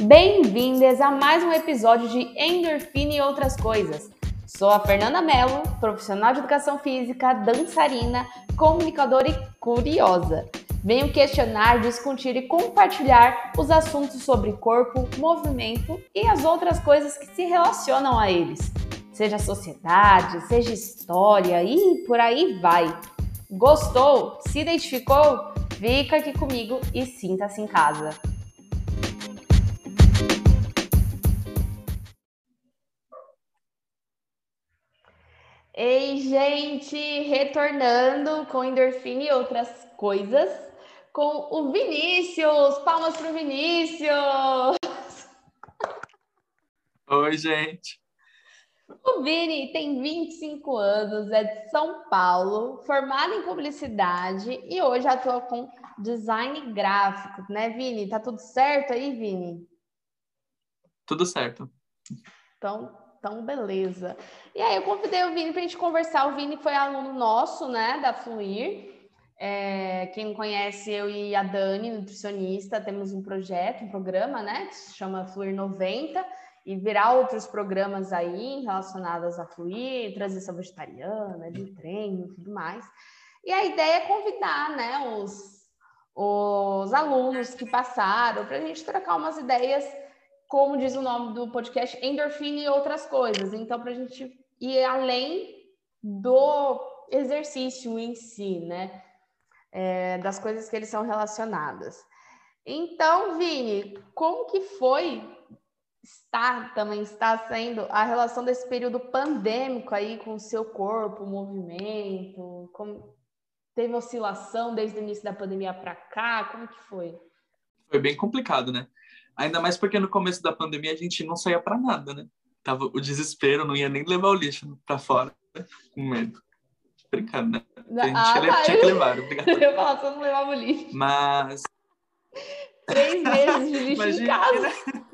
Bem-vindas a mais um episódio de Endorfina e Outras Coisas. Sou a Fernanda Mello, profissional de educação física, dançarina, comunicadora e curiosa. Venho questionar, discutir e compartilhar os assuntos sobre corpo, movimento e as outras coisas que se relacionam a eles. Seja sociedade, seja história e por aí vai. Gostou? Se identificou? Fica aqui comigo e sinta-se em casa. Ei, gente, retornando com endorfina e outras coisas, com o Vinícius. Palmas para o Vinícius! Oi, gente. O Vini tem 25 anos, é de São Paulo, formado em publicidade e hoje atua com design gráfico, né, Vini? Tá tudo certo aí, Vini? Tudo certo. Então, então, beleza. E aí eu convidei o Vini para a gente conversar. O Vini foi aluno nosso, né, da Fluir. É, quem não conhece, eu e a Dani, nutricionista, temos um projeto, um programa, né, que se chama Fluir 90, e virar outros programas aí relacionados a Fluir, transição vegetariana, de treino e tudo mais. E a ideia é convidar, né, os, os alunos que passaram para a gente trocar umas ideias como diz o nome do podcast, endorfina e outras coisas. Então, para a gente ir além do exercício em si, né? É, das coisas que eles são relacionadas. Então, Vini, como que foi está também está sendo a relação desse período pandêmico aí com o seu corpo, movimento, como teve oscilação desde o início da pandemia para cá, como que foi? Foi bem complicado, né? Ainda mais porque no começo da pandemia a gente não saía para nada, né? Tava o desespero, não ia nem levar o lixo para fora, com medo. Brincando, né? A gente ah, tá. tinha que levar, obrigado. Eu falar, só não levava o lixo. Mas. Três meses de lixo Imagina. em casa.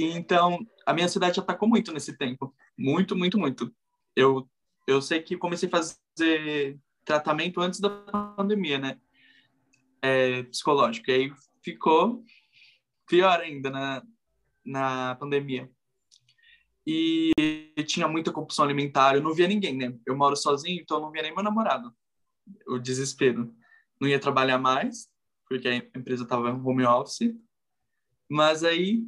Então, a minha cidade atacou muito nesse tempo. Muito, muito, muito. Eu, eu sei que comecei a fazer tratamento antes da pandemia, né? É, psicológico. E aí ficou pior ainda na, na pandemia. E tinha muita compulsão alimentar, eu não via ninguém, né? Eu moro sozinho, então eu não via nem meu namorado. O desespero. Não ia trabalhar mais, porque a empresa estava em home office. Mas aí,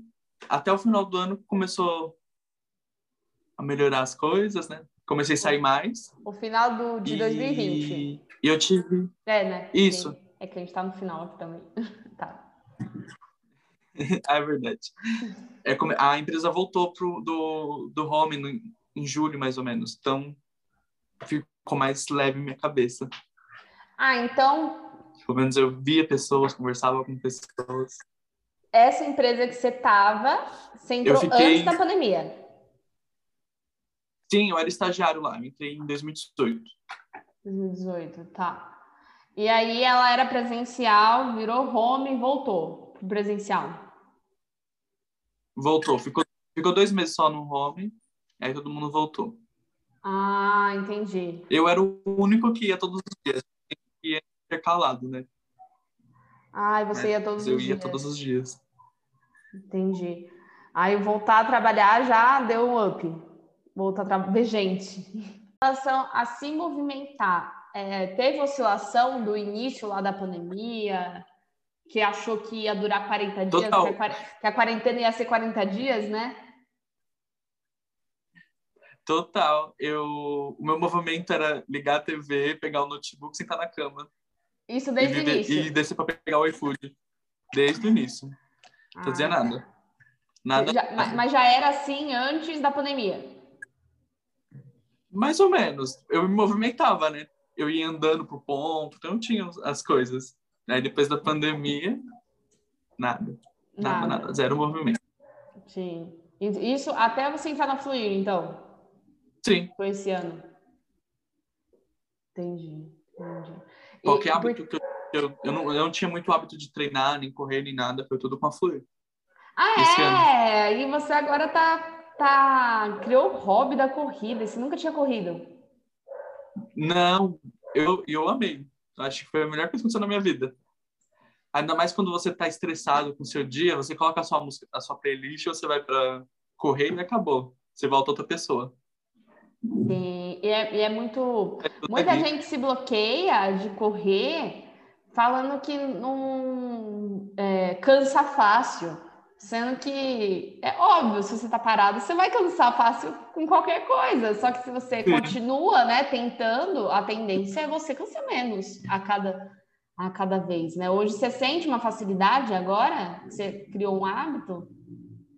até o final do ano, começou a melhorar as coisas, né? Comecei a sair mais. O final do, de e... 2020. E eu tive. É, né? Isso. É que a gente tá no final aqui também. tá. é verdade. É como... A empresa voltou pro, do, do home no, em julho, mais ou menos. Então, ficou mais leve minha cabeça. Ah, então. Pelo menos eu via pessoas, conversava com pessoas. Essa empresa que você tava, você entrou fiquei... antes da pandemia? Sim, eu era estagiário lá, eu entrei em 2018. 2018, tá. E aí ela era presencial, virou home e voltou pro presencial. Voltou, ficou, ficou dois meses só no home, aí todo mundo voltou. Ah, entendi. Eu era o único que ia todos os dias, que ia intercalado, né? Ah, e você é, ia todos os dias? Eu ia todos os dias. Entendi. Aí voltar a trabalhar já deu um up voltar a trabalhar. gente. Em relação a se movimentar, é, teve oscilação do início lá da pandemia, que achou que ia durar 40 dias, que a quarentena ia ser 40 dias, né? Total. Eu, o meu movimento era ligar a TV, pegar o notebook, sentar na cama. Isso desde o início? E descer para pegar o iFood. Desde o início. Não ah, fazia nada. Nada. Já, mas já era assim antes da pandemia? Mais ou menos. Eu me movimentava, né? Eu ia andando pro ponto, então tinha as coisas. Aí depois da pandemia, nada. Nada, nada. nada. Zero movimento. Sim. Isso até você entrar na Fluir, então? Sim. Foi esse ano. Entendi. Entendi. Qualquer e, hábito que eu, eu, eu, não, eu não tinha muito hábito de treinar, nem correr, nem nada, foi tudo com a Fluir. Ah, é? E você agora tá tá criou o hobby da corrida. Você nunca tinha corrido? Não, eu, eu amei. Acho que foi a melhor coisa que aconteceu na minha vida. Ainda mais quando você tá estressado com o seu dia, você coloca a sua música, a sua playlist, você vai para correr e acabou. Você volta outra pessoa. Sim, e é, e é muito. É muita aqui. gente se bloqueia de correr falando que não é, cansa fácil. Sendo que é óbvio, se você tá parado, você vai cansar fácil com qualquer coisa. Só que se você continua, né, tentando, a tendência é você cansar menos a cada, a cada vez, né? Hoje você sente uma facilidade agora? Você criou um hábito?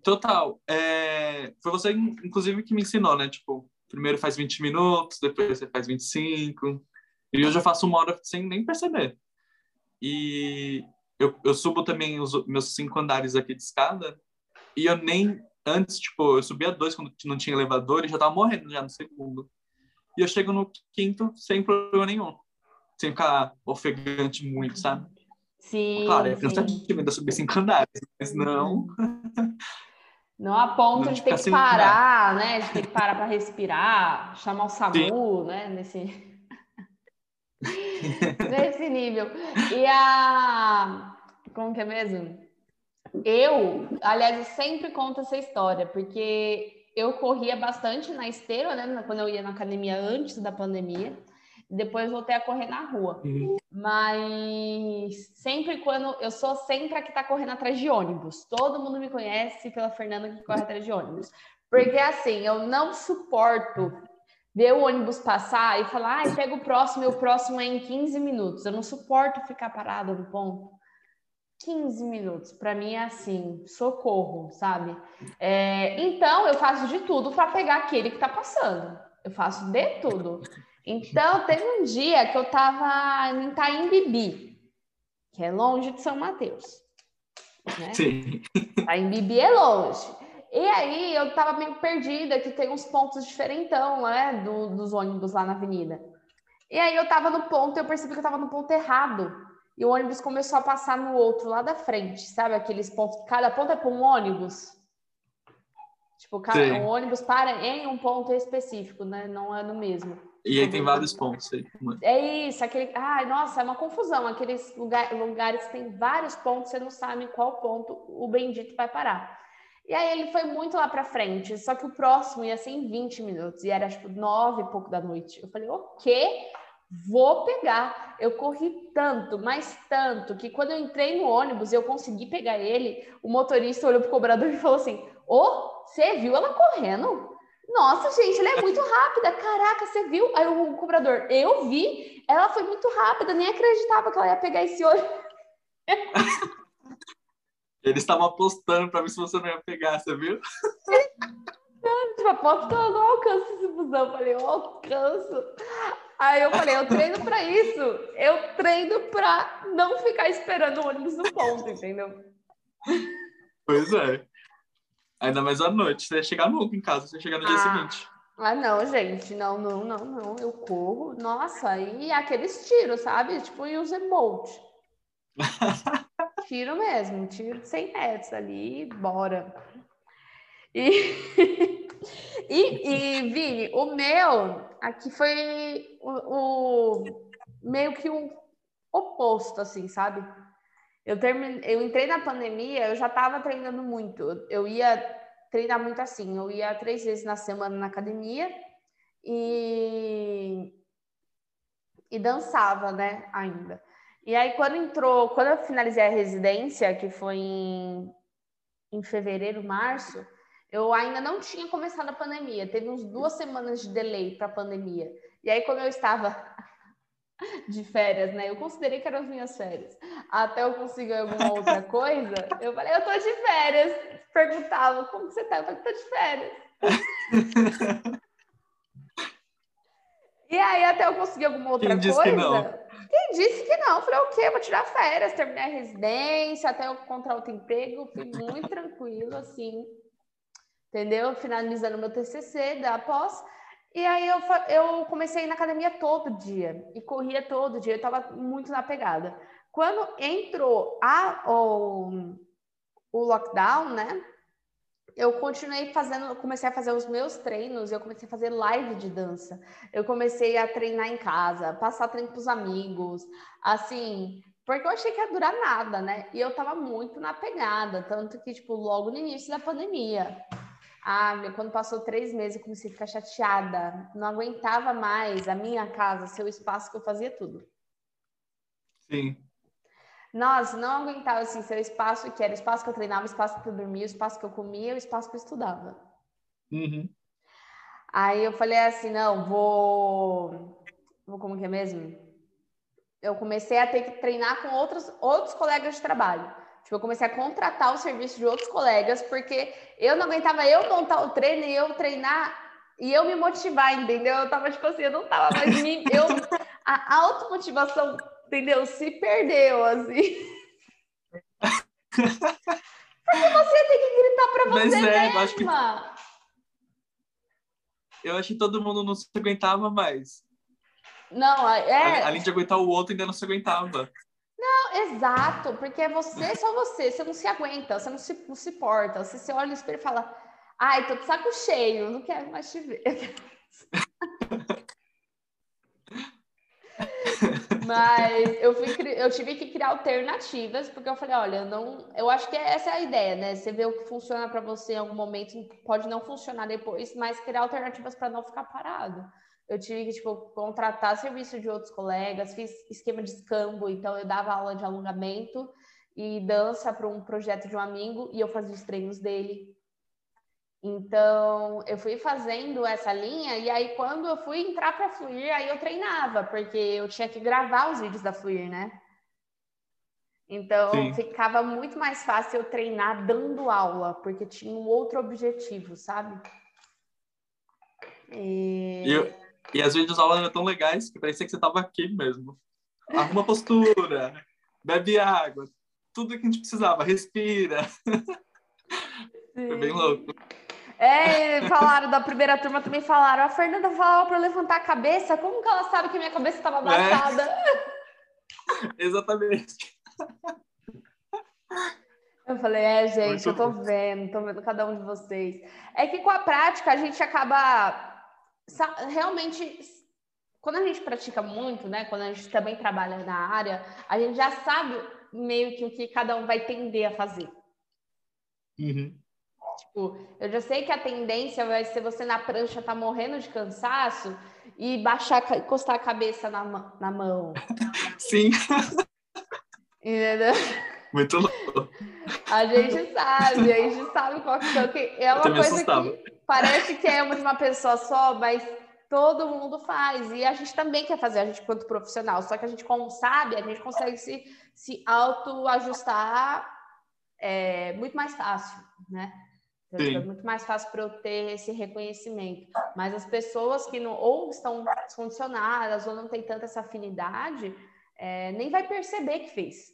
Total. É... Foi você, inclusive, que me ensinou, né? Tipo, primeiro faz 20 minutos, depois você faz 25. E hoje eu faço uma hora sem nem perceber. E eu, eu subo também os meus cinco andares aqui de escada e eu nem antes, tipo, eu subia dois quando não tinha elevador e já tava morrendo já no segundo. E eu chego no quinto sem problema nenhum. Sem ficar ofegante muito, sabe? Sim. Claro, é cansativo ainda subir cinco andares, mas não. Não a ponto não de ter que parar, né? De ter que parar para respirar, chamar o SAMU, Sim. né? Nesse. Nesse nível. E a. Como que é mesmo? Eu, aliás, eu sempre conto essa história, porque eu corria bastante na esteira, né? Quando eu ia na academia antes da pandemia. Depois voltei a correr na rua. Uhum. Mas sempre quando. Eu sou sempre a que tá correndo atrás de ônibus. Todo mundo me conhece pela Fernanda que corre atrás de ônibus. Porque assim, eu não suporto ver o ônibus passar e falar, ah, pega o próximo, e o próximo é em 15 minutos. Eu não suporto ficar parado no ponto. 15 minutos, para mim é assim, socorro, sabe? É, então eu faço de tudo para pegar aquele que tá passando. Eu faço de tudo. Então teve um dia que eu tava em Itaim que é longe de São Mateus. Né? Sim. Itaim é longe. E aí eu tava meio perdida, que tem uns pontos diferentão, né, do, dos ônibus lá na avenida. E aí eu tava no ponto, eu percebi que eu tava no ponto errado. E o ônibus começou a passar no outro, lá da frente, sabe? Aqueles pontos, cada ponto é para um ônibus. Tipo, cada, um ônibus para em um ponto específico, né? Não é no mesmo. E aí tem vários pontos aí. É isso, aquele. Ai, nossa, é uma confusão. Aqueles lugar, lugares que tem vários pontos, você não sabe em qual ponto o bendito vai parar. E aí ele foi muito lá para frente, só que o próximo ia ser em 20 minutos, e era tipo nove e pouco da noite. Eu falei, o quê? Vou pegar. Eu corri tanto, mas tanto, que quando eu entrei no ônibus e eu consegui pegar ele, o motorista olhou pro cobrador e falou assim: Ô, oh, você viu ela correndo? Nossa, gente, ela é muito rápida. Caraca, você viu? Aí o cobrador, eu vi, ela foi muito rápida, nem acreditava que ela ia pegar esse ônibus. Eles estavam apostando para ver se você não ia pegar, você viu? tipo, aposto eu não alcanço esse busão. Eu falei, eu alcanço. Aí eu falei, eu treino para isso. Eu treino para não ficar esperando o ônibus no ponto, entendeu? Pois é. Ainda mais à noite. Você ia chegar nunca em casa, você ia chegar no ah. dia seguinte. Ah, não, gente. Não, não, não, não. Eu corro. Nossa, e aqueles tiros, sabe? Tipo, e os Bolt. Tiro mesmo, tiro de 100 metros ali, bora. E, e, e, Vini, o meu aqui foi o, o meio que o oposto, assim, sabe? Eu, termine, eu entrei na pandemia, eu já estava treinando muito. Eu ia treinar muito assim, eu ia três vezes na semana na academia e, e dançava, né, ainda. E aí, quando entrou, quando eu finalizei a residência, que foi em, em fevereiro, março, eu ainda não tinha começado a pandemia. Teve uns duas semanas de delay para a pandemia. E aí, como eu estava de férias, né? Eu considerei que eram as minhas férias. Até eu conseguir alguma outra coisa, eu falei, eu tô de férias. Perguntava, como você tá? Eu falei, tô de férias. e aí, até eu conseguir alguma outra Quem coisa. Quem disse que não? falei, o quê? Vou tirar férias, terminei a residência, até eu encontrar outro emprego. Fui muito tranquilo, assim, entendeu? Finalizando meu TCC da pós. E aí eu, eu comecei a ir na academia todo dia e corria todo dia, eu estava muito na pegada. Quando entrou a, o, o lockdown, né? eu continuei fazendo, comecei a fazer os meus treinos, eu comecei a fazer live de dança. Eu comecei a treinar em casa, passar treino para os amigos, assim, porque eu achei que ia durar nada, né? E eu tava muito na pegada, tanto que, tipo, logo no início da pandemia, ah, quando passou três meses, eu comecei a ficar chateada, não aguentava mais a minha casa, seu espaço que eu fazia tudo. Sim. Nossa, não aguentava assim, seu espaço que era o espaço que eu treinava, o espaço que eu dormia, o espaço que eu comia, o espaço que eu estudava. Uhum. Aí eu falei assim, não, vou, vou como que é mesmo? Eu comecei a ter que treinar com outros outros colegas de trabalho. Tipo, eu comecei a contratar o serviço de outros colegas porque eu não aguentava eu montar o treino e eu treinar e eu me motivar, entendeu? Eu tava tipo assim, eu não tava mais me, eu a automotivação entendeu? Se perdeu, assim. Porque você tem que gritar pra você Mas é, mesma. Eu acho, que... eu acho que todo mundo não se aguentava mais. Não, é... Além de aguentar o outro, ainda não se aguentava. Não, exato, porque é você, só você, você não se aguenta, você não se, não se porta, você olha no espelho e fala, ai, tô de saco cheio, não quero mais te ver. Mas eu, fui, eu tive que criar alternativas, porque eu falei, olha, eu não. Eu acho que essa é a ideia, né? Você vê o que funciona para você em algum momento, pode não funcionar depois, mas criar alternativas para não ficar parado. Eu tive que, tipo, contratar serviço de outros colegas, fiz esquema de escambo, então eu dava aula de alongamento e dança para um projeto de um amigo e eu fazia os treinos dele. Então, eu fui fazendo essa linha e aí quando eu fui entrar para Fluir, aí eu treinava, porque eu tinha que gravar os vídeos da Fluir, né? Então, Sim. ficava muito mais fácil eu treinar dando aula, porque tinha um outro objetivo, sabe? E, e, e as aulas eram tão legais que parecia que você estava aqui mesmo. Arruma postura, bebe água, tudo que a gente precisava, respira. Sim. Foi bem louco. É, falaram da primeira turma também falaram. A Fernanda falava para levantar a cabeça. Como que ela sabe que minha cabeça estava baixada? É. Exatamente. Eu falei, é, gente, Muito eu tô bom. vendo, tô vendo cada um de vocês. É que com a prática a gente acaba realmente. Quando a gente pratica muito, né? Quando a gente também trabalha na área, a gente já sabe meio que o que cada um vai tender a fazer. Uhum. Tipo, eu já sei que a tendência vai ser você na prancha tá morrendo de cansaço e baixar, encostar a cabeça na, na mão. Sim. Entendeu? Muito louco. A gente sabe, a gente sabe qual que é. É uma coisa assustava. que parece que é uma de uma pessoa só, mas todo mundo faz. E a gente também quer fazer, a gente quanto profissional. Só que a gente, como sabe, a gente consegue se, se auto-ajustar é, muito mais fácil, né? Sim. É muito mais fácil para eu ter esse reconhecimento. Mas as pessoas que não, ou estão descondicionadas ou não têm tanta essa afinidade, é, nem vai perceber que fez.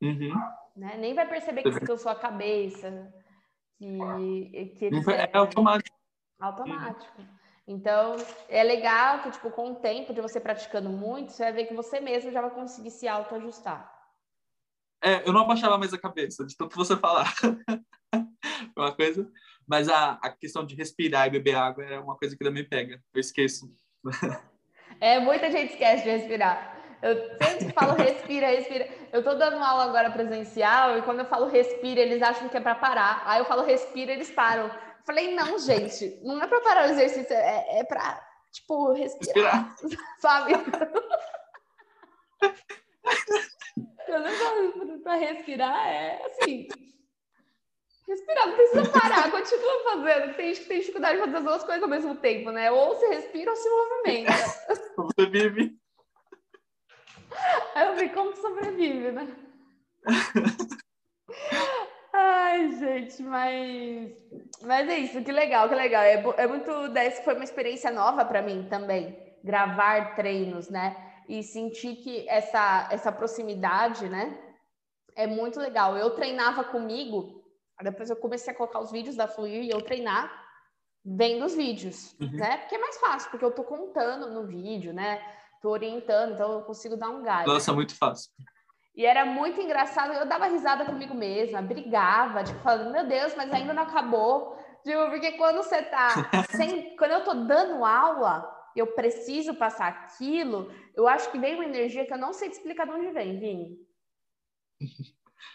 Uhum. Né? Nem vai perceber que descansou a cabeça. Que, que é, é automático. Automático. Então, é legal que, tipo, com o tempo de você praticando muito, você vai ver que você mesmo já vai conseguir se autoajustar. É, eu não abaixava mais a cabeça, de tanto você falar. uma coisa. Mas a, a questão de respirar e beber água é uma coisa que também pega. Eu esqueço. É, muita gente esquece de respirar. Eu sempre falo respira, respira. Eu tô dando aula agora presencial e quando eu falo respira, eles acham que é para parar. Aí eu falo respira, eles param. Eu falei, não, gente, não é para parar o exercício, é, é para, tipo, respirar. respirar. Sabe? Quando eu falo para respirar, é assim. Respirar, não precisa parar, continua fazendo. Tem gente que tem dificuldade de fazer as duas coisas ao mesmo tempo, né? Ou se respira ou se movimenta. Você vive. Aí eu vi como sobrevive, né? Ai, gente, mas. Mas é isso, que legal, que legal. É, é muito. Dessa foi uma experiência nova para mim também, gravar treinos, né? E sentir que essa, essa proximidade, né? É muito legal. Eu treinava comigo depois eu comecei a colocar os vídeos da Fluir e eu treinar vendo os vídeos, uhum. né? Porque é mais fácil, porque eu tô contando no vídeo, né? Tô orientando, então eu consigo dar um gás. Nossa, muito fácil. E era muito engraçado, eu dava risada comigo mesma, brigava, tipo, falando, meu Deus, mas ainda não acabou. Tipo, porque quando você tá sem. quando eu tô dando aula, eu preciso passar aquilo, eu acho que vem uma energia que eu não sei te explicar de onde vem, Vini.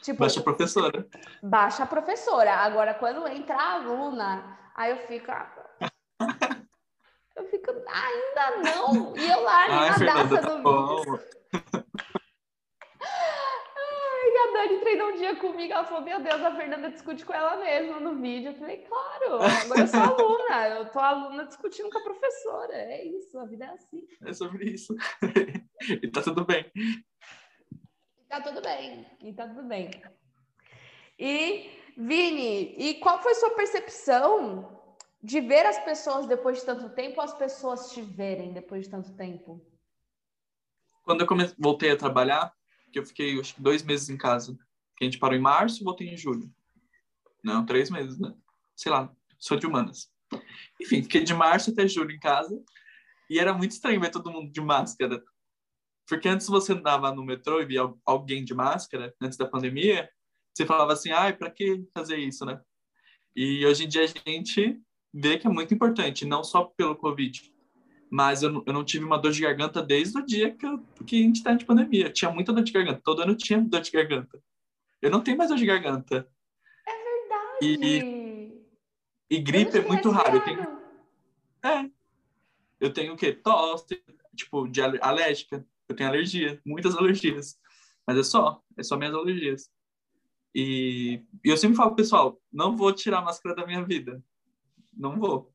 Tipo, baixa a professora. Baixa a professora. Agora, quando entra a aluna, aí eu fico. Ah, eu fico, ainda não. E eu lá Ai, na Fernanda, daça tá bom. Ai, a Dani treinou um dia comigo, ela falou, meu Deus, a Fernanda discute com ela mesma no vídeo. Eu falei, claro, agora eu sou aluna, eu tô aluna discutindo com a professora. É isso, a vida é assim. É sobre isso. e tá tudo bem. Tá tudo bem, e tá tudo bem. E, Vini, e qual foi sua percepção de ver as pessoas depois de tanto tempo, as pessoas te verem depois de tanto tempo? Quando eu comecei, voltei a trabalhar, que eu fiquei acho que dois meses em casa, que a gente parou em março, voltei em julho. Não, três meses, né? Sei lá, sou de humanas. Enfim, fiquei de março até julho em casa e era muito estranho ver todo mundo de máscara. Porque antes você andava no metrô e via alguém de máscara, antes da pandemia, você falava assim, ai, para que fazer isso, né? E hoje em dia a gente vê que é muito importante, não só pelo Covid, mas eu, eu não tive uma dor de garganta desde o dia que, eu, que a gente está de pandemia. Tinha muita dor de garganta, todo ano tinha dor de garganta. Eu não tenho mais dor de garganta. É verdade! E, e gripe é muito raro. Eu tenho, é. Eu tenho o quê? Tosse, tipo, de alérgica. Eu tenho alergia, muitas alergias. Mas é só, é só minhas alergias. E, e eu sempre falo, pessoal, não vou tirar a máscara da minha vida. Não vou.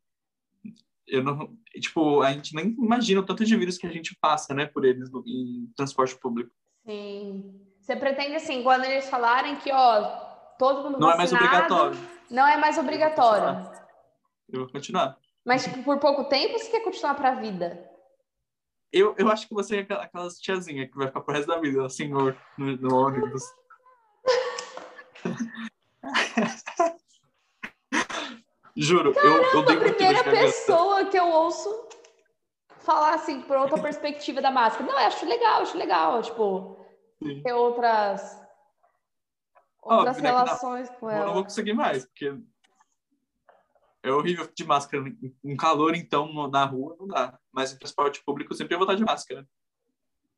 Eu não, tipo, a gente nem imagina o tanto de vírus que a gente passa, né, por eles no, em transporte público. Sim. Você pretende, assim, quando eles falarem que, ó, todo mundo Não é mais obrigatório. Não é mais obrigatório. Eu vou continuar. Mas, tipo, por pouco tempo, você quer continuar para a vida? Eu, eu acho que você é aquelas tiazinha que vai ficar pro resto da vida, senhor, no, no ônibus. Juro, Caramba, eu, eu dei a primeira pessoa que eu ouço falar assim, por outra perspectiva da máscara. Não, eu acho legal, acho legal, tipo, Sim. ter outras, outras Óbvio, relações com ela. Eu não vou conseguir mais, porque é horrível de máscara. Um calor, então, na rua, não dá. Mas em transporte público, sempre eu vou estar de máscara.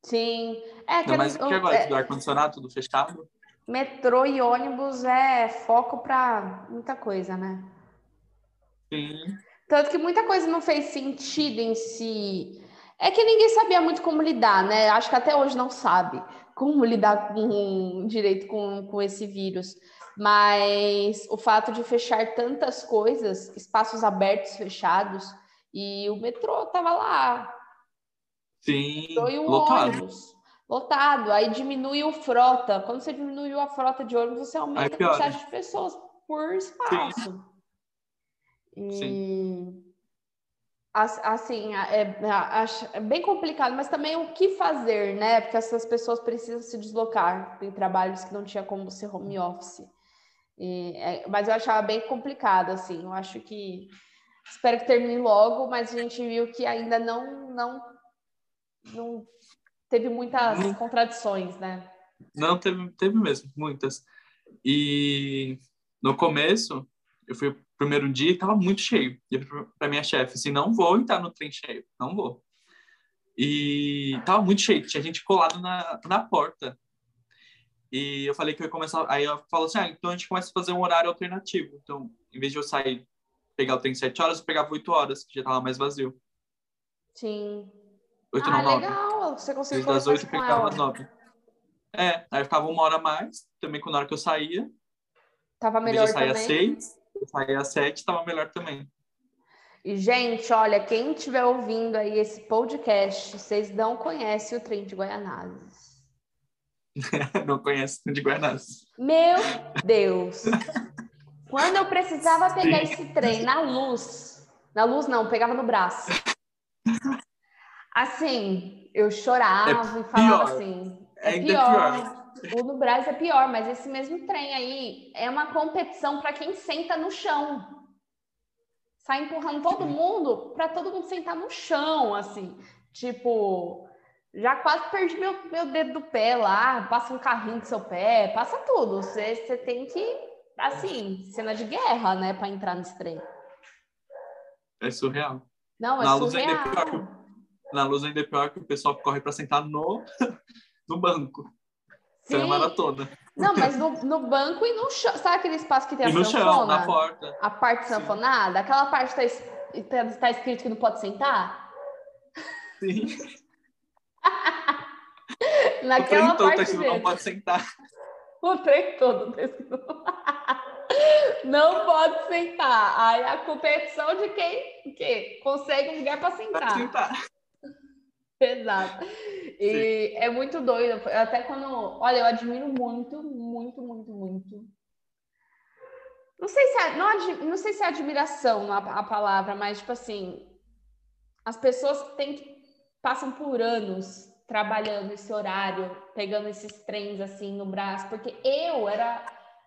Sim. É, que mas o que agora? É... Tudo ar-condicionado, tudo fechado? Metrô e ônibus é foco para muita coisa, né? Sim. Tanto que muita coisa não fez sentido em si. É que ninguém sabia muito como lidar, né? Acho que até hoje não sabe como lidar com direito com, com esse vírus. Mas o fato de fechar tantas coisas, espaços abertos fechados, e o metrô tava lá. Sim, e o lotado. ônibus. Lotado. Aí diminui o frota. Quando você diminuiu a frota de ônibus, você aumenta a quantidade de pessoas por espaço. Sim. E, Sim. Assim, é, é, bem complicado, mas também o que fazer, né? Porque essas pessoas precisam se deslocar. Tem trabalhos que não tinha como ser home office. E, é, mas eu achava bem complicado, assim. Eu acho que espero que termine logo, mas a gente viu que ainda não não, não teve muitas não, contradições, né? Não, teve, teve mesmo, muitas. E no começo, eu fui primeiro dia e tava muito cheio. E para minha chefe, assim, não vou entrar no trem cheio, não vou. E tava muito cheio, tinha gente colado na, na porta. E eu falei que eu ia começar, aí eu falo assim, ah, então a gente começa a fazer um horário alternativo. Então, em vez de eu sair, pegar o trem 7 horas, eu pegava 8 horas, que já tava mais vazio. Sim. 8 ah, não, 9. legal, você conseguiu Desde das 8 eu pegava as 9. É, aí eu ficava uma hora a mais, também quando na hora que eu saía. Tava melhor eu saía também. às 6, eu saía às 7, tava melhor também. E, gente, olha, quem estiver ouvindo aí esse podcast, vocês não conhecem o trem de Guaianazes. não conhece o trem de Guaianazes. Meu Deus! Quando eu precisava pegar Sim. esse trem na luz, na luz não, pegava no braço. Assim, eu chorava é e falava assim, é, é pior. pior. O no Brasil é pior, mas esse mesmo trem aí é uma competição para quem senta no chão. Sai empurrando todo mundo para todo mundo sentar no chão, assim. Tipo, já quase perdi meu, meu dedo do pé lá, passa um carrinho com seu pé, passa tudo. Você, você tem que, assim, cena de guerra, né, para entrar nesse trem. É surreal. Não, é na surreal. luz ainda é pior. Na luz ainda é pior que o pessoal corre para sentar no, no banco. É Sim. maratona. Não, mas no, no banco e no chão. Sabe aquele espaço que tem E a no sanfona? chão, na porta. A parte Sim. sanfonada? Aquela parte que tá, es- tá, tá escrito que não pode sentar? Sim. O Naquela trem todo tá escrito, não pode sentar. O trem todo tá escrito. Não pode sentar. Aí a competição de quem que consegue um lugar para sentar. sentar. Exato. E é muito doido. Até quando. Olha, eu admiro muito, muito, muito, muito. Não sei se é, não, não sei se é admiração a, a palavra, mas tipo assim, as pessoas têm que, passam por anos trabalhando esse horário, pegando esses trens assim no braço, porque eu era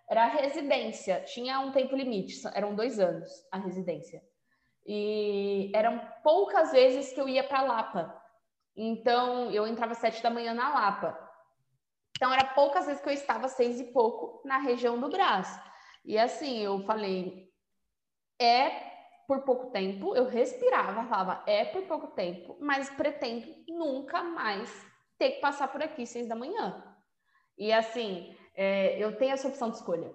era residência, tinha um tempo limite, eram dois anos a residência. E eram poucas vezes que eu ia para Lapa. Então, eu entrava às sete da manhã na Lapa. Então, era poucas vezes que eu estava seis e pouco na região do Brás. E assim, eu falei, é por pouco tempo, eu respirava, falava, é por pouco tempo, mas pretendo nunca mais ter que passar por aqui seis da manhã. E assim, é, eu tenho essa opção de escolha.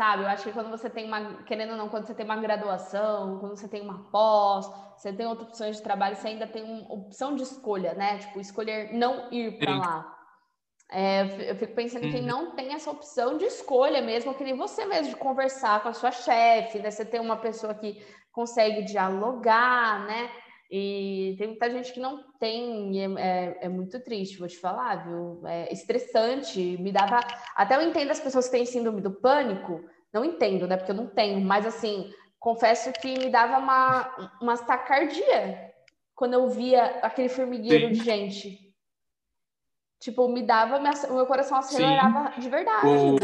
Sabe, eu acho que quando você tem uma, querendo ou não, quando você tem uma graduação, quando você tem uma pós, você tem outras opções de trabalho, você ainda tem uma opção de escolha, né? Tipo, escolher não ir para lá. É, eu fico pensando em quem Uhum. não tem essa opção de escolha mesmo, que nem você mesmo, de conversar com a sua chefe, né? Você tem uma pessoa que consegue dialogar, né? E tem muita gente que não tem, e é, é- é muito triste, vou te falar, viu? É estressante, me dava. Até eu entendo as pessoas que têm síndrome do pânico, não entendo, né? Porque eu não tenho, mas assim, confesso que me dava uma, uma tacardia quando eu via aquele formigueiro Sim. de gente. Tipo, me dava, o meu coração acelerava de verdade. O...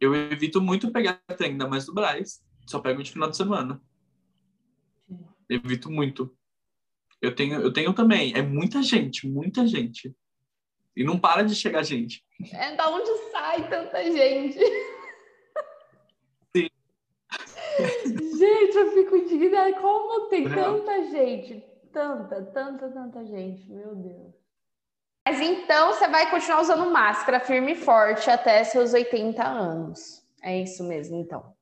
Eu evito muito pegar trem, ainda mais do Braz. Só pego de final de semana. Evito muito. Eu tenho, eu tenho também. É muita gente, muita gente. E não para de chegar gente. É da onde sai tanta gente? Sim. Gente, eu fico indignada. Como tem Real. tanta gente? Tanta, tanta, tanta gente. Meu Deus. Mas então você vai continuar usando máscara firme e forte até seus 80 anos. É isso mesmo, então.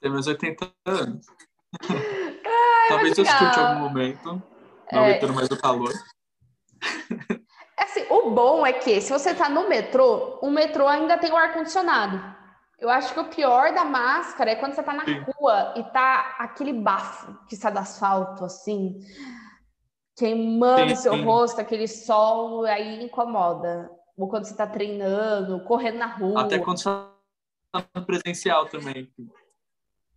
Tenho meus 80 anos. Talvez eu escute em algum momento. Não É. aguentando mais o calor. Assim, o bom é que se você tá no metrô, o metrô ainda tem o ar-condicionado. Eu acho que o pior da máscara é quando você tá na Sim. rua e tá aquele bafo que sai do asfalto, assim, queimando Sim, seu sim. rosto, aquele sol, aí incomoda. Ou quando você tá treinando, correndo na rua. Até quando você tá no presencial também.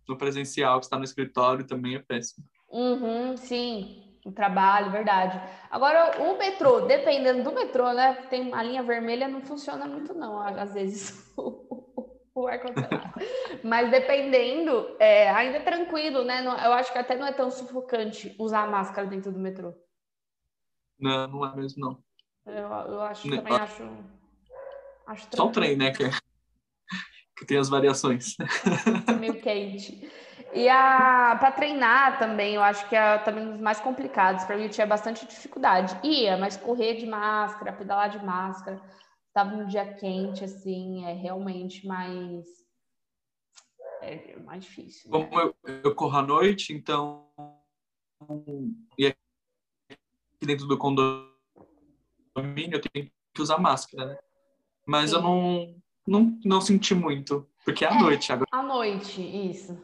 No presencial, que está no escritório, também é péssimo. Uhum, sim, o trabalho, verdade. Agora, o metrô, dependendo do metrô, né? Tem a linha vermelha, não funciona muito, não, às vezes, o ar-condicionado. Mas dependendo, é, ainda é tranquilo, né? Eu acho que até não é tão sufocante usar máscara dentro do metrô. Não, não é mesmo, não. Eu, eu acho, também acho. Acho Só o trem, né? Que, é- que tem as variações. meio quente. E a para treinar também, eu acho que é também um dos mais complicados. Para mim, eu tinha bastante dificuldade. Ia, mas correr de máscara, pedalar de máscara, estava no dia quente, assim, é realmente mais é mais difícil. né? Como eu, eu corro à noite, então. E aqui dentro do condomínio eu tenho que usar máscara, né? Mas Sim. eu não, não, não senti muito. Porque é à É. noite agora. À noite, isso.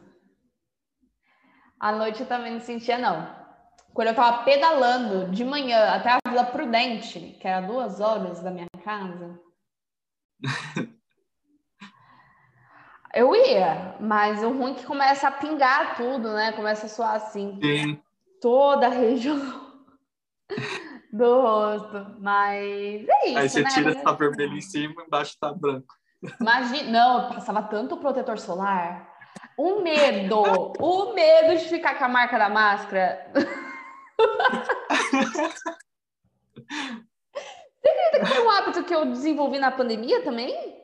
À noite eu também não sentia, não. Quando eu tava pedalando de manhã até a Vila Prudente, que era duas horas da minha casa, eu ia, mas o ruim é que começa a pingar tudo, né? Começa a suar assim, Sim, toda a região do rosto. Mas é isso, aí você né? tira essa vermelha em cima embaixo tá branco. Imagina, não, eu passava tanto protetor solar. O medo, o medo de ficar com a marca da máscara. Você acredita que foi um hábito que eu desenvolvi na pandemia também?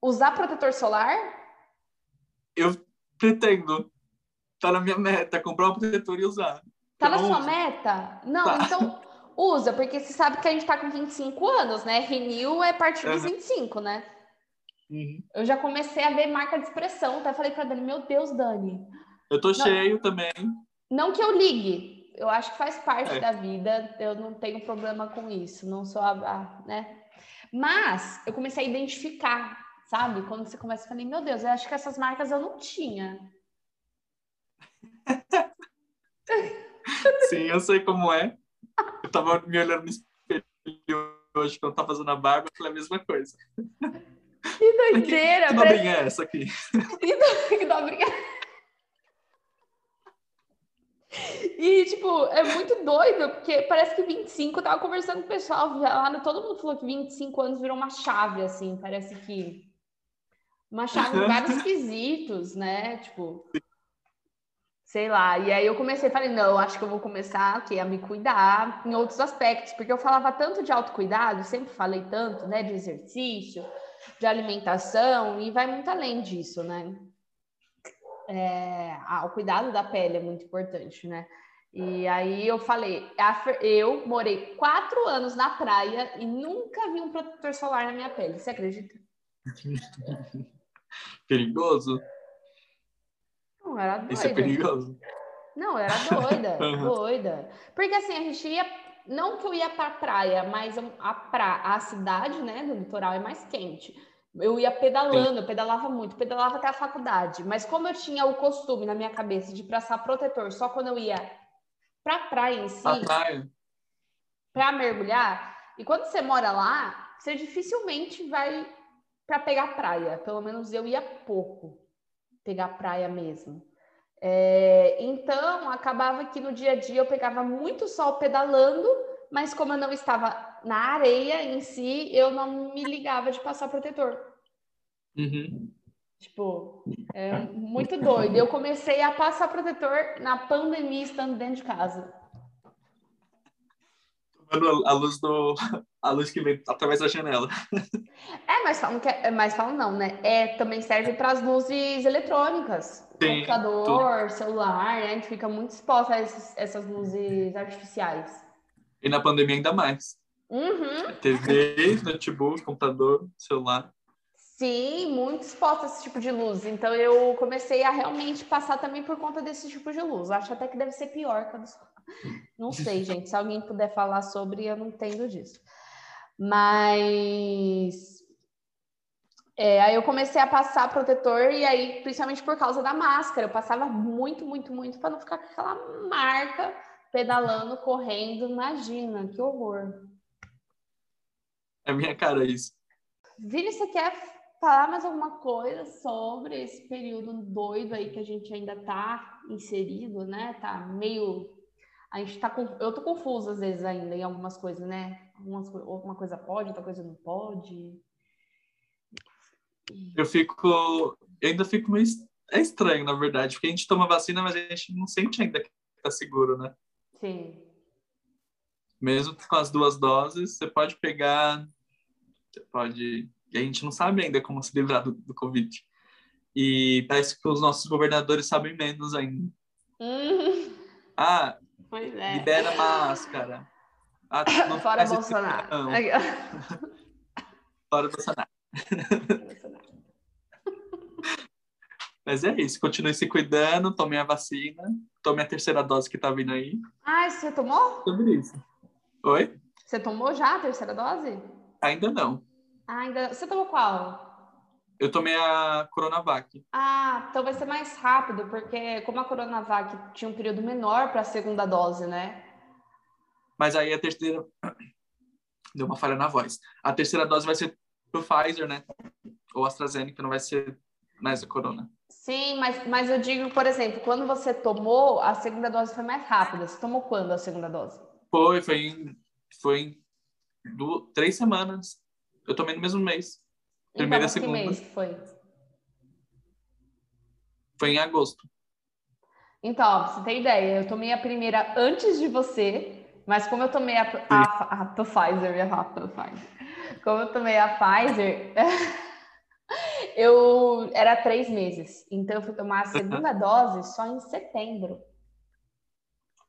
Usar protetor solar? Eu pretendo. Tá na minha meta, comprar um protetor e usar. Tá Eu na sua uso. meta? Não, Tá. então usa, porque você sabe que a gente tá com 25 anos, né? Renew é a partir dos Aham. 25, né? Uhum. Eu já comecei a ver marca de expressão. Até falei pra Dani, meu Deus, Dani. Eu tô cheio também. Não que eu ligue, eu acho que faz parte É. da vida, eu não tenho problema com isso, não sou a, a- né? Mas eu comecei a identificar, sabe? Quando você começa a falar, meu Deus, eu acho que essas marcas eu não tinha. Sim, eu sei como é. Eu tava me olhando no espelho hoje quando eu tava fazendo a barba, eu falei a mesma coisa. Que doideira! Que parece- dobrinha é essa aqui? que dobrinha. E, tipo, é muito doido, porque parece que 25, eu tava conversando com o pessoal lá, todo mundo falou que 25 anos virou uma chave, assim, parece que. Uma chave em vários quesitos, né? Tipo. Sei lá. E aí eu comecei, falei, não, acho que eu vou começar aqui, a me cuidar em outros aspectos, porque eu falava tanto de autocuidado, sempre falei tanto, né? De exercício, de alimentação, e vai muito além disso, né? É, ah, o cuidado da pele é muito importante, né? E aí eu falei, eu morei quatro anos na praia e nunca vi um protetor solar na minha pele. Você acredita? Perigoso? Não, era doida. Isso é perigoso? Não, era doida, doida. Porque assim, a gente ia, não que eu ia pra praia, mas a, pra, a cidade, né, do litoral é mais quente. Eu ia pedalando, eu pedalava muito, pedalava até a faculdade. Mas como eu tinha o costume na minha cabeça de passar protetor só quando eu ia pra praia em si, A para mergulhar. E quando você mora lá, você dificilmente vai para pegar praia. Pelo menos eu ia pouco pegar praia mesmo. É, então, acabava que no dia a dia eu pegava muito sol pedalando, mas como eu não estava na areia em si, eu não me ligava de passar protetor. Uhum. Tipo, é muito doido. Eu comecei a passar protetor na pandemia estando dentro de casa. A luz do. A luz que vem através da janela. É, mas falam que é, mas falam não, né? É, também serve para as luzes eletrônicas. Sim, Computador, celular, né? A gente fica muito exposto a esses- essas luzes artificiais. E na pandemia ainda mais. Uhum. TV, notebook, computador, celular. Sim, muito exposta a esse tipo de luz. Então eu comecei a realmente passar também por conta desse tipo de luz. Acho até que deve ser pior que a do sol. Não sei, gente. Se alguém puder falar sobre, eu não entendo disso. Mas é, aí eu comecei a passar protetor e aí, principalmente por causa da máscara, eu passava muito, muito, muito para não ficar com aquela marca pedalando, correndo. Imagina, que horror. É minha cara isso. Vini, você quer falar mais alguma coisa sobre esse período doido aí que a gente ainda tá inserido, né? Tá meio. A gente tá. Eu tô confusa às vezes ainda em algumas coisas, né? Algumas... co- Uma coisa pode, outra coisa não pode. Eu fico. Eu ainda fico meio. É estranho, na verdade, porque a gente toma vacina, mas a gente não sente ainda que tá seguro, né? Sim. Mesmo com as duas doses, você pode pegar. Você pode. E a gente não sabe ainda como se livrar do, do Covid. E parece que os nossos governadores sabem menos ainda. Hum, Ah, pois é. libera a máscara. Ah, não Fora faz esse Bolsonaro. não. Fora Bolsonaro. Mas é isso, continue se cuidando, tome a vacina, tome a terceira dose que tá vindo aí. Ah, você tomou? Sobre isso. Oi? Você tomou já a terceira dose? Ainda não. Ah, ainda. Você tomou qual? Eu tomei a Coronavac. Ah, então vai ser mais rápido, porque como a Coronavac tinha um período menor para a segunda dose, né? Mas aí a terceira. Deu uma falha na voz. A terceira dose vai ser pro Pfizer, né? Ou AstraZeneca, não vai ser mais a Corona. Sim, mas, mas eu digo, por exemplo, quando você tomou, a segunda dose foi mais rápida. Você tomou quando a segunda dose? Foi, foi em, foi em du- três semanas. Eu tomei no mesmo mês. Primeira e então, que segunda. mês que foi? Foi em agosto. Então, ó, pra você ter ideia, eu tomei a primeira antes de você, mas como eu tomei a, a, a, a Pfizer, ia falar Pfizer. Como eu tomei a Pfizer, eu era três meses. Então, eu fui tomar a segunda dose só em setembro.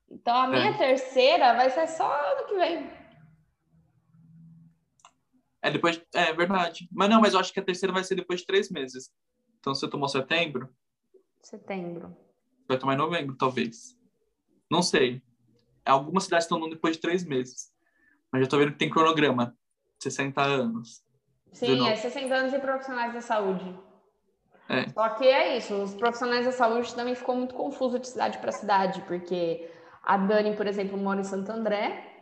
Então, a minha é. terceira vai ser só ano que vem. É depois, é verdade. Mas não, mas eu acho que a terceira vai ser depois de três meses. Então, você tomou setembro? Setembro. Vai tomar em novembro, talvez. Não sei. Algumas cidades estão dando depois de três meses. Mas eu tô vendo que tem cronograma. 60 anos. Sim, é 60 anos de profissionais da saúde. É. Só que é isso, os profissionais da saúde também ficou muito confuso de cidade para cidade, porque a Dani, por exemplo, mora em Santo André,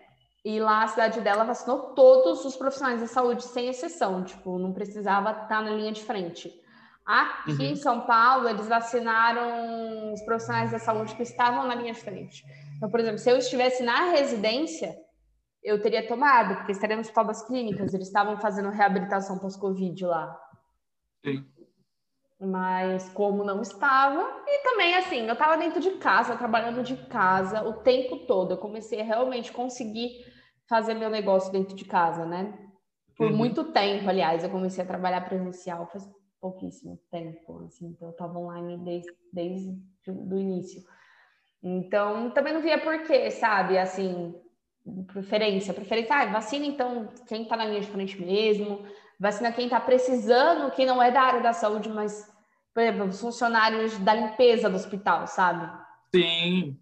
e lá a cidade dela vacinou todos os profissionais da saúde, sem exceção, tipo, não precisava estar na linha de frente. Aqui uhum. em São Paulo, eles vacinaram os profissionais da saúde que estavam na linha de frente. Então, por exemplo, se eu estivesse na residência, eu teria tomado, porque estaria no Hospital das Clínicas, eles estavam fazendo reabilitação pós-Covid lá. Sim. Mas como não estava, e também assim, eu estava dentro de casa, trabalhando de casa o tempo todo. Eu comecei a realmente conseguir fazer meu negócio dentro de casa, né? Por uhum. muito tempo, aliás, eu comecei a trabalhar presencial faz pouquíssimo tempo, assim, então eu estava online desde, desde o início. Então, também não via porquê, sabe? Assim, preferência. Preferência, ah, vacina então quem está na linha de frente mesmo, vacina quem está precisando, quem não é da área da saúde, mas, por exemplo, os funcionários da limpeza do hospital, sabe? Sim,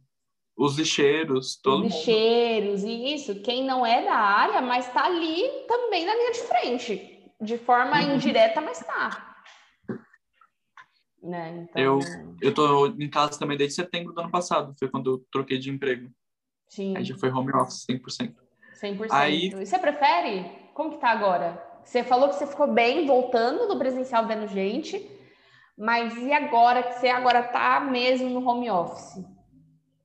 os lixeiros, todo os lixeiros, mundo. isso. Quem não é da área, mas está ali também na linha de frente. De forma uhum. indireta, mas está. Né? Então... Eu, eu tô em casa também desde setembro do ano passado, foi quando eu troquei de emprego. Sim. Aí já foi home office 100%. 100%. Aí... E você prefere? Como que tá agora? Você falou que você ficou bem voltando do presencial vendo gente, mas e agora que você agora tá mesmo no home office?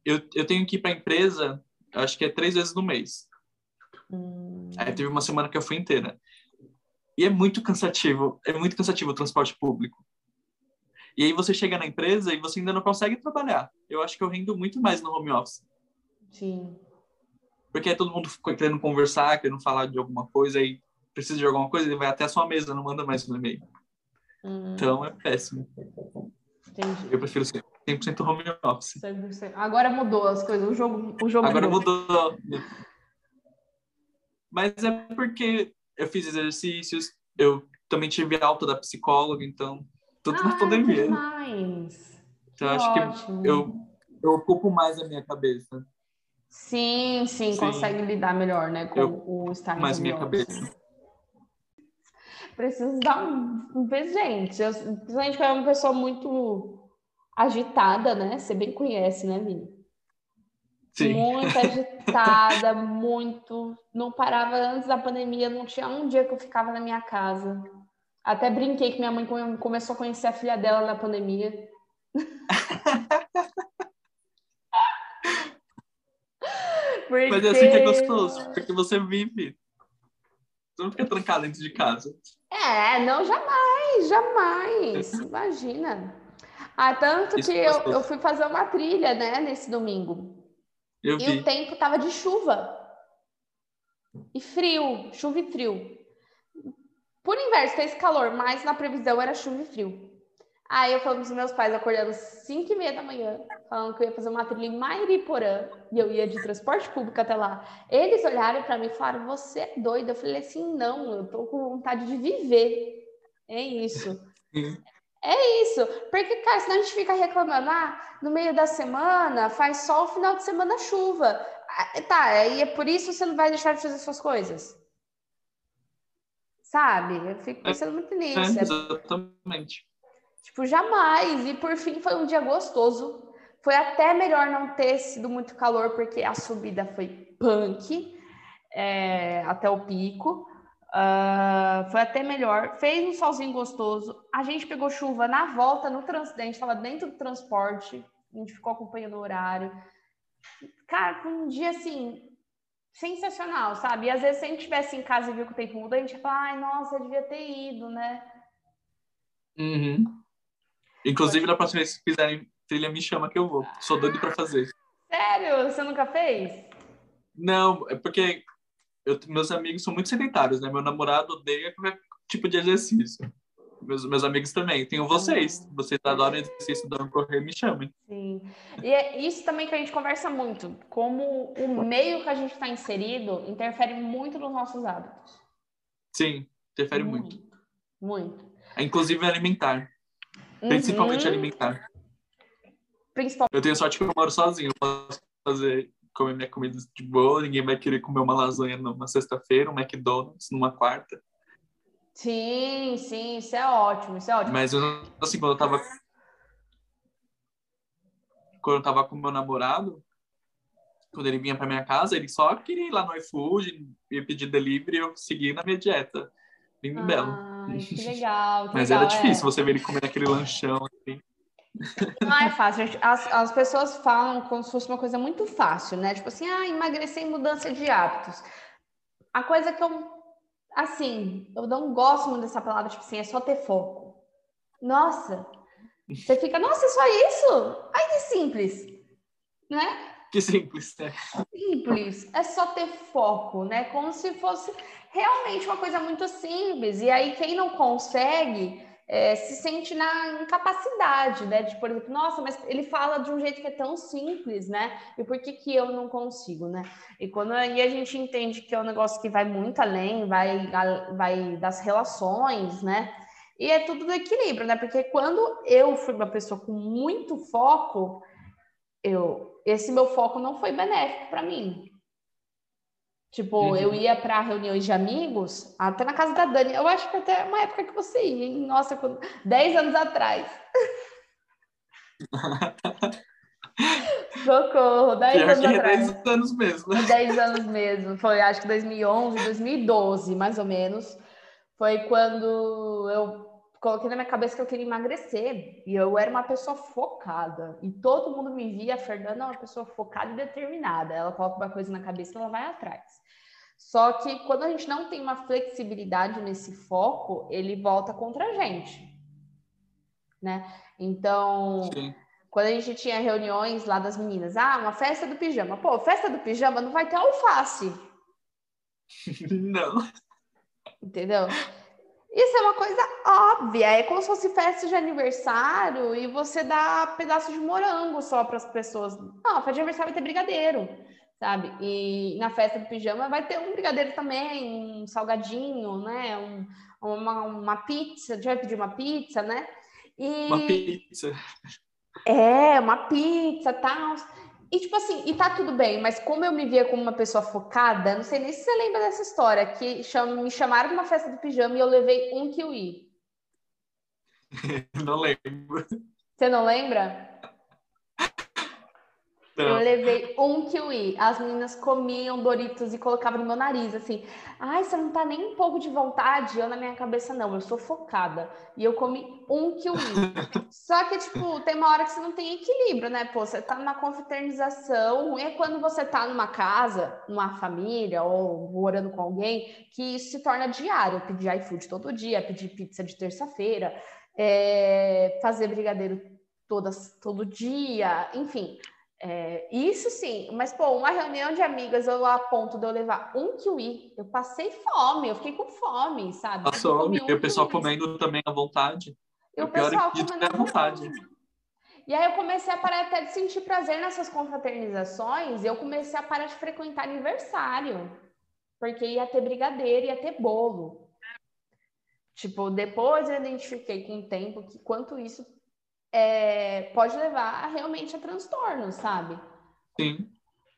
Eu, eu tenho que ir para a empresa, acho que é três vezes no mês. Hum. Aí teve uma semana que eu fui inteira. E é muito cansativo, é muito cansativo o transporte público. E aí você chega na empresa e você ainda não consegue trabalhar. Eu acho que eu rendo muito mais no home office. Sim. Porque aí todo mundo querendo conversar, querendo falar de alguma coisa, aí precisa de alguma coisa, ele vai até a sua mesa, não manda mais um e-mail. Hum. Então é péssimo. Entendi. Eu prefiro ser 100% home office. 100%. Agora mudou as coisas, o jogo, o jogo Agora mudou. mudou. Mas é porque eu fiz exercícios, eu também tive alta da psicóloga, então tudo na pandemia. Demais. Então, que acho ótimo. que eu, eu ocupo mais a minha cabeça. Sim, sim, sim. consegue lidar melhor, né, com eu, o estar mais minha cabeça. Preciso dar um, gente. Eu, principalmente é uma pessoa muito agitada, né? Você bem conhece, né, Vini? Sim. Muito agitada, muito. Não parava antes da pandemia, não tinha um dia que eu ficava na minha casa. Até brinquei que minha mãe começou a conhecer a filha dela na pandemia. porque... Mas é assim que é gostoso, porque você vive. Você não fica trancado dentro de casa. É, não, jamais, jamais. Imagina. Ah, tanto Isso que eu, eu, fui fazer uma trilha, né, nesse domingo. Eu e vi. o tempo tava de chuva. E frio, chuva e frio. Por inverso, fez calor, mas na previsão era chuva e frio. Aí eu falando os meus pais acordando às 5 e meia da manhã, falando que eu ia fazer uma trilha em Mairiporã e eu ia de transporte público até lá. Eles olharam para mim e falaram: Você é doida? Eu falei assim: Não, eu tô com vontade de viver. É isso. É isso. Porque, cara, senão a gente fica reclamando: Ah, no meio da semana faz sol, final de semana chuva. Ah, tá, e é por isso que você não vai deixar de fazer suas coisas sabe? Eu fico pensando muito é, nisso. É, exatamente. Tipo, jamais. E por fim foi um dia gostoso. Foi até melhor não ter sido muito calor, porque a subida foi punk é, até o pico. Uh, foi até melhor. Fez um solzinho gostoso. A gente pegou chuva na volta no gente estava dentro do transporte. A gente ficou acompanhando o horário. Cara, um dia assim sensacional, sabe? E às vezes, se a gente estivesse em casa e viu que o tempo muda, a gente ia falar, ai, nossa, eu devia ter ido, né? Uhum. Inclusive, da próxima vez que quiserem trilha me chama que eu vou. Sou doido para fazer. Sério? Você nunca fez? Não, é porque eu, meus amigos são muito sedentários, né? Meu namorado odeia qualquer tipo de exercício. Meus, meus amigos também. Tenho vocês. Uhum. Vocês adoram exercício, adoram correr, me chamem. Sim. E é isso também que a gente conversa muito. Como o meio que a gente está inserido interfere muito nos nossos hábitos. Sim, interfere muito. Muito. muito. É, inclusive alimentar. Uhum. Principalmente alimentar. Principalmente. Eu tenho sorte que eu moro sozinho. Eu posso fazer, comer minha comida de boa. Ninguém vai querer comer uma lasanha numa sexta-feira, um McDonald's numa quarta. Sim, sim, isso é ótimo, isso é ótimo. Mas assim, quando eu tava. Quando eu tava com meu namorado, quando ele vinha para minha casa, ele só queria ir lá no iFood, ia pedir delivery e eu seguia na minha dieta. Lindo ah, e belo. Que legal. Que Mas legal, era difícil é. você ver ele comer aquele lanchão assim. Não é fácil, gente. As, as pessoas falam como se fosse uma coisa muito fácil, né? Tipo assim, ah, emagrecer e mudança de hábitos. A coisa que eu assim, eu não gosto muito dessa palavra, tipo assim, é só ter foco. Nossa, você fica, nossa, é só isso? Ai, que simples, né? Que simples, né? Simples, é só ter foco, né? Como se fosse realmente uma coisa muito simples. E aí, quem não consegue é, se sente na incapacidade, né? De, por exemplo, nossa, mas ele fala de um jeito que é tão simples, né? E por que, que eu não consigo, né? E quando aí a gente entende que é um negócio que vai muito além, vai, vai das relações, né? E é tudo do equilíbrio, né? Porque quando eu fui uma pessoa com muito foco, eu, esse meu foco não foi benéfico para mim. Tipo, uhum. eu ia para reuniões de amigos, até na casa da Dani. Eu acho que até uma época que você ia, hein? Nossa, quando... 10 anos atrás. Socorro, 10 anos que atrás. 10 anos mesmo. 10 anos mesmo. Foi, acho que 2011, 2012, mais ou menos. Foi quando eu coloquei na minha cabeça que eu queria emagrecer. E eu era uma pessoa focada. E todo mundo me via, a Fernanda é uma pessoa focada e determinada. Ela coloca uma coisa na cabeça e ela vai atrás. Só que quando a gente não tem uma flexibilidade nesse foco, ele volta contra a gente. Né? Então, Sim. quando a gente tinha reuniões lá das meninas, ah, uma festa do pijama. Pô, festa do pijama não vai ter alface. Não. Entendeu? Isso é uma coisa óbvia, é como se fosse festa de aniversário e você dá pedaço de morango só para as pessoas. Não, festa de aniversário vai ter brigadeiro sabe? E na festa do pijama vai ter um brigadeiro também, um salgadinho, né? Um, uma, uma pizza, já vai pedir uma pizza, né? E... Uma pizza. É, uma pizza, tal. E tipo assim, e tá tudo bem, mas como eu me via como uma pessoa focada, não sei nem se você lembra dessa história, que cham... me chamaram de uma festa do pijama e eu levei um kiwi. não lembro. Você não lembra? Eu levei um kiwi. As meninas comiam Doritos e colocavam no meu nariz, assim. Ai, você não tá nem um pouco de vontade? Eu, na minha cabeça, não. Eu sou focada. E eu comi um kiwi. Só que, tipo, tem uma hora que você não tem equilíbrio, né? Pô, você tá numa confraternização. É quando você tá numa casa, numa família, ou morando com alguém, que isso se torna diário. Pedir iFood todo dia, pedir pizza de terça-feira, é... fazer brigadeiro todas, todo dia, enfim é, isso sim, mas pô, uma reunião de amigas eu a ponto de eu levar um kiwi, eu passei fome, eu fiquei com fome, sabe? Passou fome, um e o pessoal kiwi. comendo também à vontade. E o, pessoal é comendo à vontade. E aí eu comecei a parar até de sentir prazer nessas confraternizações, e eu comecei a parar de frequentar aniversário, porque ia ter brigadeiro, ia ter bolo. Tipo, depois eu identifiquei com o tempo que quanto isso é, pode levar realmente a transtorno, sabe? Sim.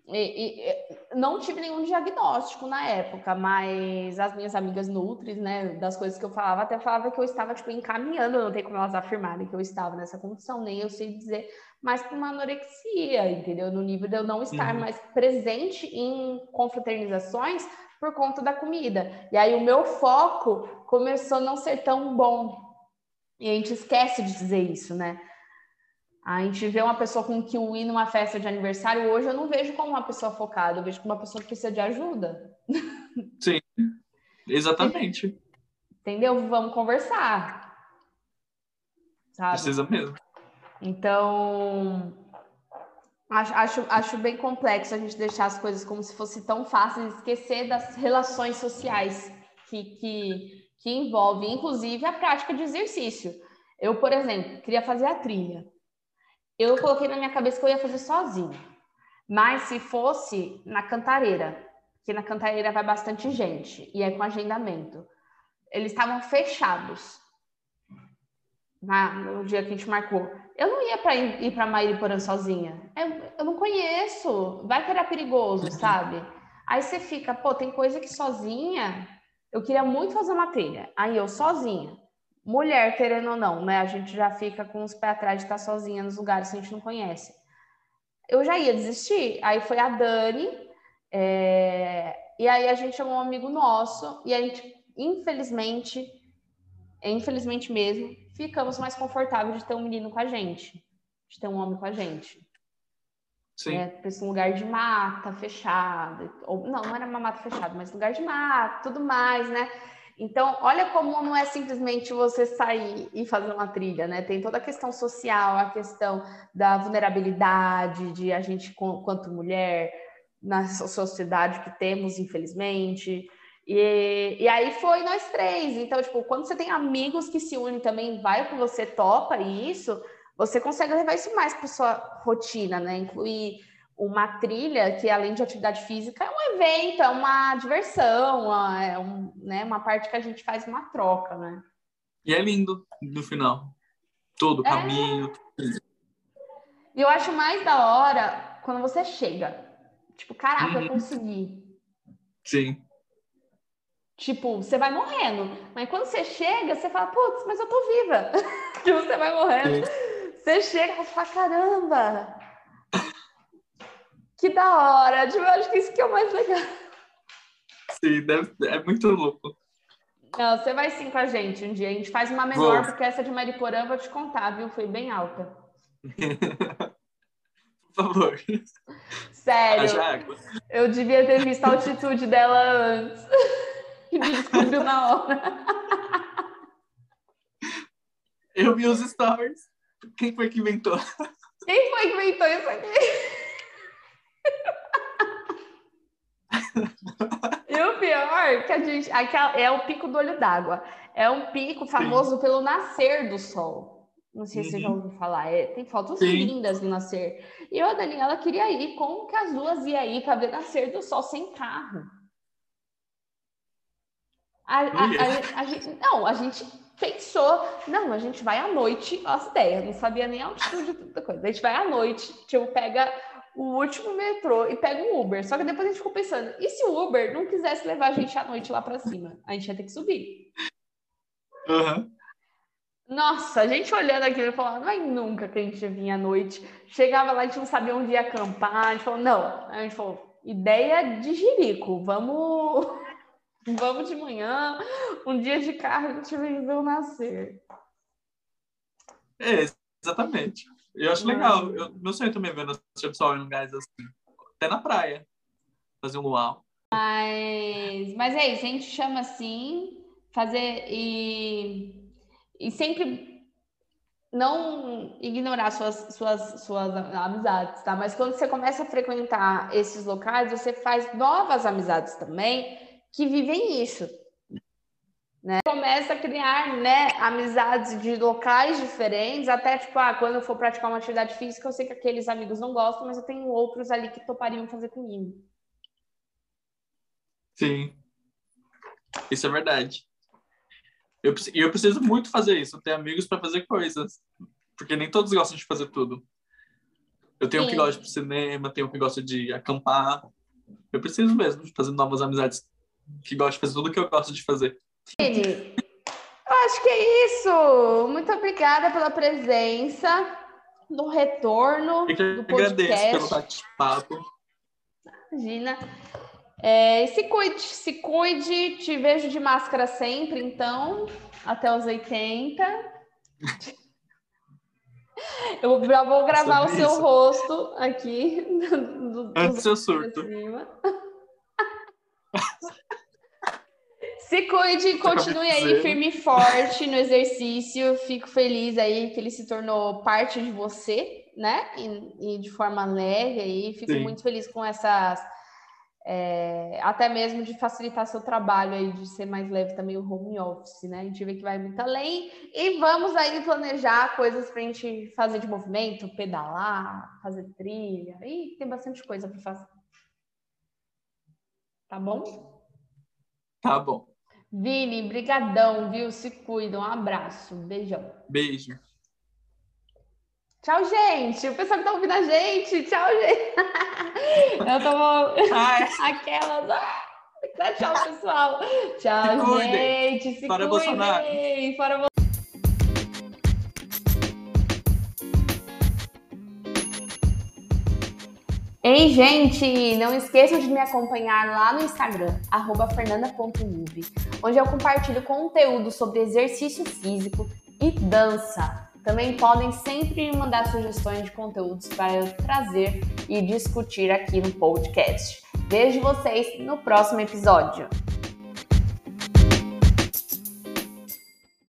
E, e, não tive nenhum diagnóstico na época, mas as minhas amigas nutris, né, das coisas que eu falava, até falava que eu estava, tipo, encaminhando, não tem como elas afirmarem que eu estava nessa condição, nem eu sei dizer, mas para uma anorexia, entendeu? No nível de eu não estar uhum. mais presente em confraternizações por conta da comida. E aí o meu foco começou a não ser tão bom, e a gente esquece de dizer isso, né? A gente vê uma pessoa com kiwi numa festa de aniversário, hoje eu não vejo como uma pessoa focada, eu vejo como uma pessoa que precisa de ajuda. Sim, exatamente. Entendeu? Vamos conversar. Sabe? Precisa mesmo. Então, acho, acho, bem complexo a gente deixar as coisas como se fosse tão fácil e esquecer das relações sociais que, que, que envolvem, inclusive, a prática de exercício. Eu, por exemplo, queria fazer a trilha. Eu coloquei na minha cabeça que eu ia fazer sozinha. Mas se fosse na cantareira, que na cantareira vai bastante gente e é com agendamento, eles estavam fechados na, no dia que a gente marcou. Eu não ia para ir, para Mairiporã sozinha. Eu, eu não conheço. Vai que era perigoso, uhum. sabe? Aí você fica, pô, tem coisa que sozinha. Eu queria muito fazer uma trilha. Aí eu sozinha. Mulher, querendo ou não, né? A gente já fica com os pés atrás de estar sozinha nos lugares que a gente não conhece. Eu já ia desistir. Aí foi a Dani, é... e aí a gente chamou um amigo nosso, e a gente, infelizmente, infelizmente mesmo, ficamos mais confortáveis de ter um menino com a gente, de ter um homem com a gente. Sim. É, para um lugar de mata fechado, ou não, não era uma mata fechada, mas lugar de mata, tudo mais, né? Então, olha como não é simplesmente você sair e fazer uma trilha, né? Tem toda a questão social, a questão da vulnerabilidade, de a gente, quanto mulher, na sociedade que temos, infelizmente. E, e aí foi nós três. Então, tipo, quando você tem amigos que se unem também, vai com você, topa isso, você consegue levar isso mais para sua rotina, né? Incluir uma trilha que, além de atividade física, é um evento, é uma diversão, é um, né, uma parte que a gente faz uma troca, né? E é lindo no final. Todo o é... caminho. E eu acho mais da hora quando você chega. Tipo, caraca, uhum. eu consegui. Sim. Tipo, você vai morrendo. Mas quando você chega, você fala, putz, mas eu tô viva. tipo, você vai morrendo. Sim. Você chega e fala, caramba, que da hora! Tipo, eu acho que isso que é o mais legal. Sim, deve, é muito louco. Não, você vai sim com a gente um dia. A gente faz uma menor, vou. porque essa de Mariporã eu vou te contar, viu? Foi bem alta. Por favor. Sério. Eu devia ter visto a altitude dela antes. E me descobriu na hora. Eu vi os stories. Quem foi que inventou? Quem foi que inventou isso aqui? e o pior que a gente é o pico do olho d'água. É um pico famoso Sim. pelo nascer do sol. Não sei se você já uhum. ouviu falar. É, tem fotos Sim. lindas do nascer. E eu, a Daniela, queria ir. Como que as duas iam ir para ver nascer do sol sem carro? A, a, a, gente, não, a gente pensou, não, a gente vai à noite, as ideias, não sabia nem a altitude de tanta coisa. A gente vai à noite, tipo, pega o último metrô e pega um Uber. Só que depois a gente ficou pensando, e se o Uber não quisesse levar a gente à noite lá para cima? A gente ia ter que subir. Uhum. Nossa, a gente olhando aquilo e falando, não é nunca que a gente vinha à noite. Chegava lá, a gente não sabia onde ia acampar. A gente falou, não. A gente falou, ideia de jirico, vamos, vamos de manhã, um dia de carro, a gente ver o nascer. É, exatamente. Eu acho legal. Eu, meu sonho também é ver do sol em lugares assim. Até na praia. Fazer um luau. Mas, mas é isso, a gente chama assim, fazer e, e sempre não ignorar suas, suas, suas amizades, tá? Mas quando você começa a frequentar esses locais, você faz novas amizades também que vivem isso. Né? Começa a criar né, amizades de locais diferentes, até tipo, ah, quando eu for praticar uma atividade física, eu sei que aqueles amigos não gostam, mas eu tenho outros ali que topariam fazer comigo. Sim, isso é verdade. Eu, eu preciso muito fazer isso, ter amigos para fazer coisas, porque nem todos gostam de fazer tudo. Eu tenho Sim. um que gosta de cinema, tenho um que gosta de acampar. Eu preciso mesmo de fazer novas amizades que gostam de fazer tudo que eu gosto de fazer. Ele, eu acho que é isso. Muito obrigada pela presença, no retorno do podcast. pelo bate-papo. Imagina. É, se cuide, se cuide. Te vejo de máscara sempre, então, até os 80. Eu já vou gravar o seu rosto aqui. Do, do, Antes do seu surto. Se cuide, continue aí firme e forte no exercício. Fico feliz aí que ele se tornou parte de você, né? E, e de forma leve aí. Fico Sim. muito feliz com essas é, até mesmo de facilitar seu trabalho aí, de ser mais leve também o home office, né? A gente vê que vai muito além e vamos aí planejar coisas para a gente fazer de movimento, pedalar, fazer trilha, e tem bastante coisa para fazer. Tá bom? Tá bom. Vini, brigadão, viu? Se cuida, um abraço, beijão. Beijo. Tchau, gente. O pessoal que tá ouvindo a gente. Tchau, gente. Eu tô aquelas. Ah, tchau, pessoal. Tchau, se gente. Se Fora cuidem. Bolsonaro. Fora Ei, gente, não esqueçam de me acompanhar lá no Instagram, fernanda.ub, onde eu compartilho conteúdo sobre exercício físico e dança. Também podem sempre mandar sugestões de conteúdos para eu trazer e discutir aqui no podcast. Vejo vocês no próximo episódio.